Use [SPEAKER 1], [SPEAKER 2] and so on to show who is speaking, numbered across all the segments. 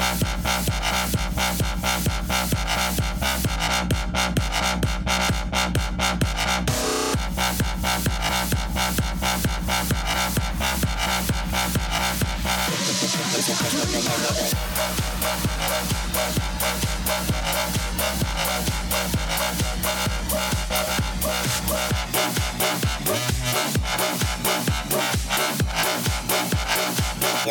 [SPEAKER 1] Ha ha ha.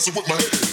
[SPEAKER 1] messing with my head.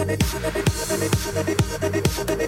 [SPEAKER 2] Yeah.